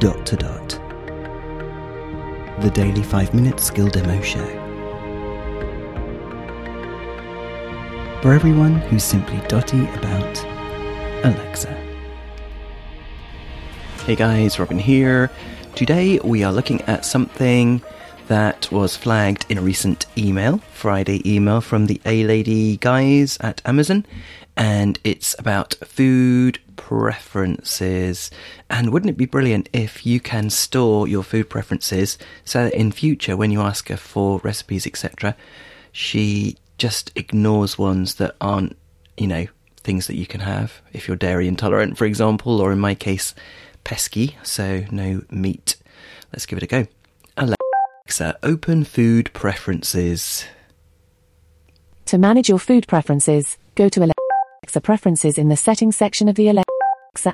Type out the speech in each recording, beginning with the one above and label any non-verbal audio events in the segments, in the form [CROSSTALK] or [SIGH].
dot to dot. The daily 5 minute skill demo show. For everyone who's simply dotty about Alexa. Hey guys, Robin here. Today we are looking at something that was flagged in a recent email, Friday email from the A Lady guys at Amazon, and it's about food preferences. And wouldn't it be brilliant if you can store your food preferences so that in future, when you ask her for recipes, etc., she just ignores ones that aren't, you know, things that you can have if you're dairy intolerant, for example, or in my case, pesky, so no meat. Let's give it a go. Alexa, open food preferences. To manage your food preferences, go to Alexa Preferences in the Settings section of the Alexa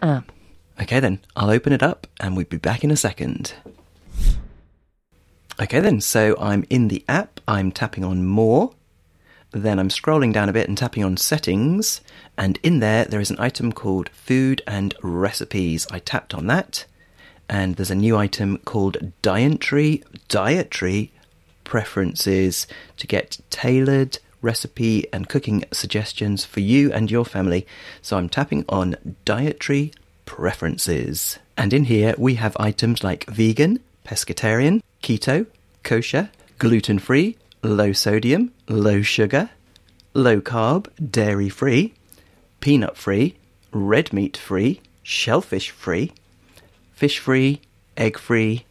app. Okay, then, I'll open it up and we'll be back in a second. Okay, then, so I'm in the app, I'm tapping on More, then I'm scrolling down a bit and tapping on Settings, and in there there is an item called Food and Recipes. I tapped on that, and there's a new item called Dietary Dietary Preferences to get tailored recipe and cooking suggestions for you and your family. So I'm tapping on Dietary Preferences. And in here we have items like vegan, pescatarian, keto, kosher, gluten free, low sodium, low sugar, low carb, dairy free, peanut free, red meat free, shellfish free, fish free, egg free,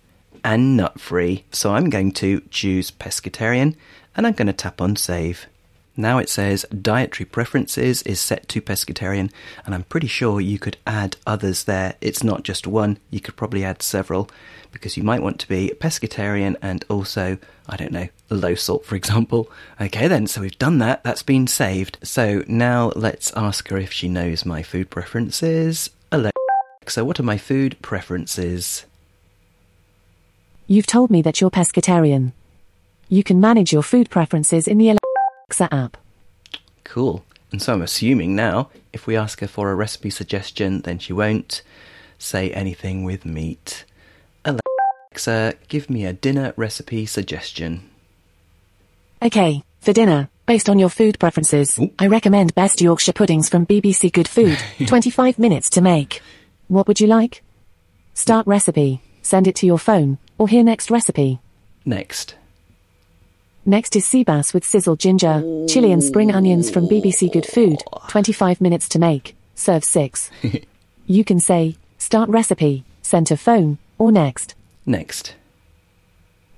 and nut free. So I'm going to choose pescatarian and I'm going to tap on save. Now it says dietary preferences is set to pescatarian, and I'm pretty sure you could add others there. It's not just one, you could probably add several because you might want to be pescatarian and also, I don't know, low salt, for example. Okay, then, so we've done that, that's been saved. So now let's ask her if she knows my food preferences. Alexa, what are my food preferences? You've told me that you're pescatarian. You can manage your food preferences in the Alexa app. Cool. And so I'm assuming now, if we ask her for a recipe suggestion, then she won't say anything with meat. Alexa, give me a dinner recipe suggestion. Okay, for dinner, based on your food preferences, Ooh. I recommend Best Yorkshire Puddings from BBC Good Food. [LAUGHS] 25 minutes to make. What would you like? Start recipe, send it to your phone, or hear next recipe. Next. Next is sea bass with sizzled ginger, chili and spring onions from BBC Good Food. 25 minutes to make. Serve 6. [LAUGHS] you can say, start recipe, send to phone, or next. Next.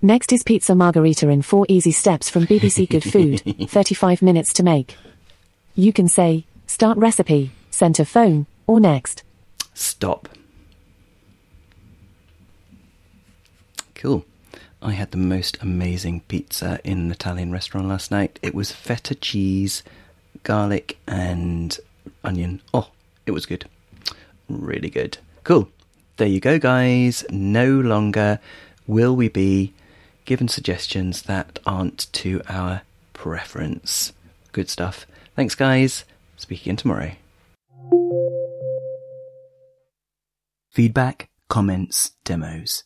Next is pizza margarita in 4 easy steps from BBC Good Food. [LAUGHS] 35 minutes to make. You can say, start recipe, send to phone, or next. Stop. Cool. I had the most amazing pizza in an Italian restaurant last night. It was feta cheese, garlic, and onion. Oh, it was good. Really good. Cool. There you go, guys. No longer will we be given suggestions that aren't to our preference. Good stuff. Thanks, guys. Speak again tomorrow. Feedback, comments, demos.